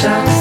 shots.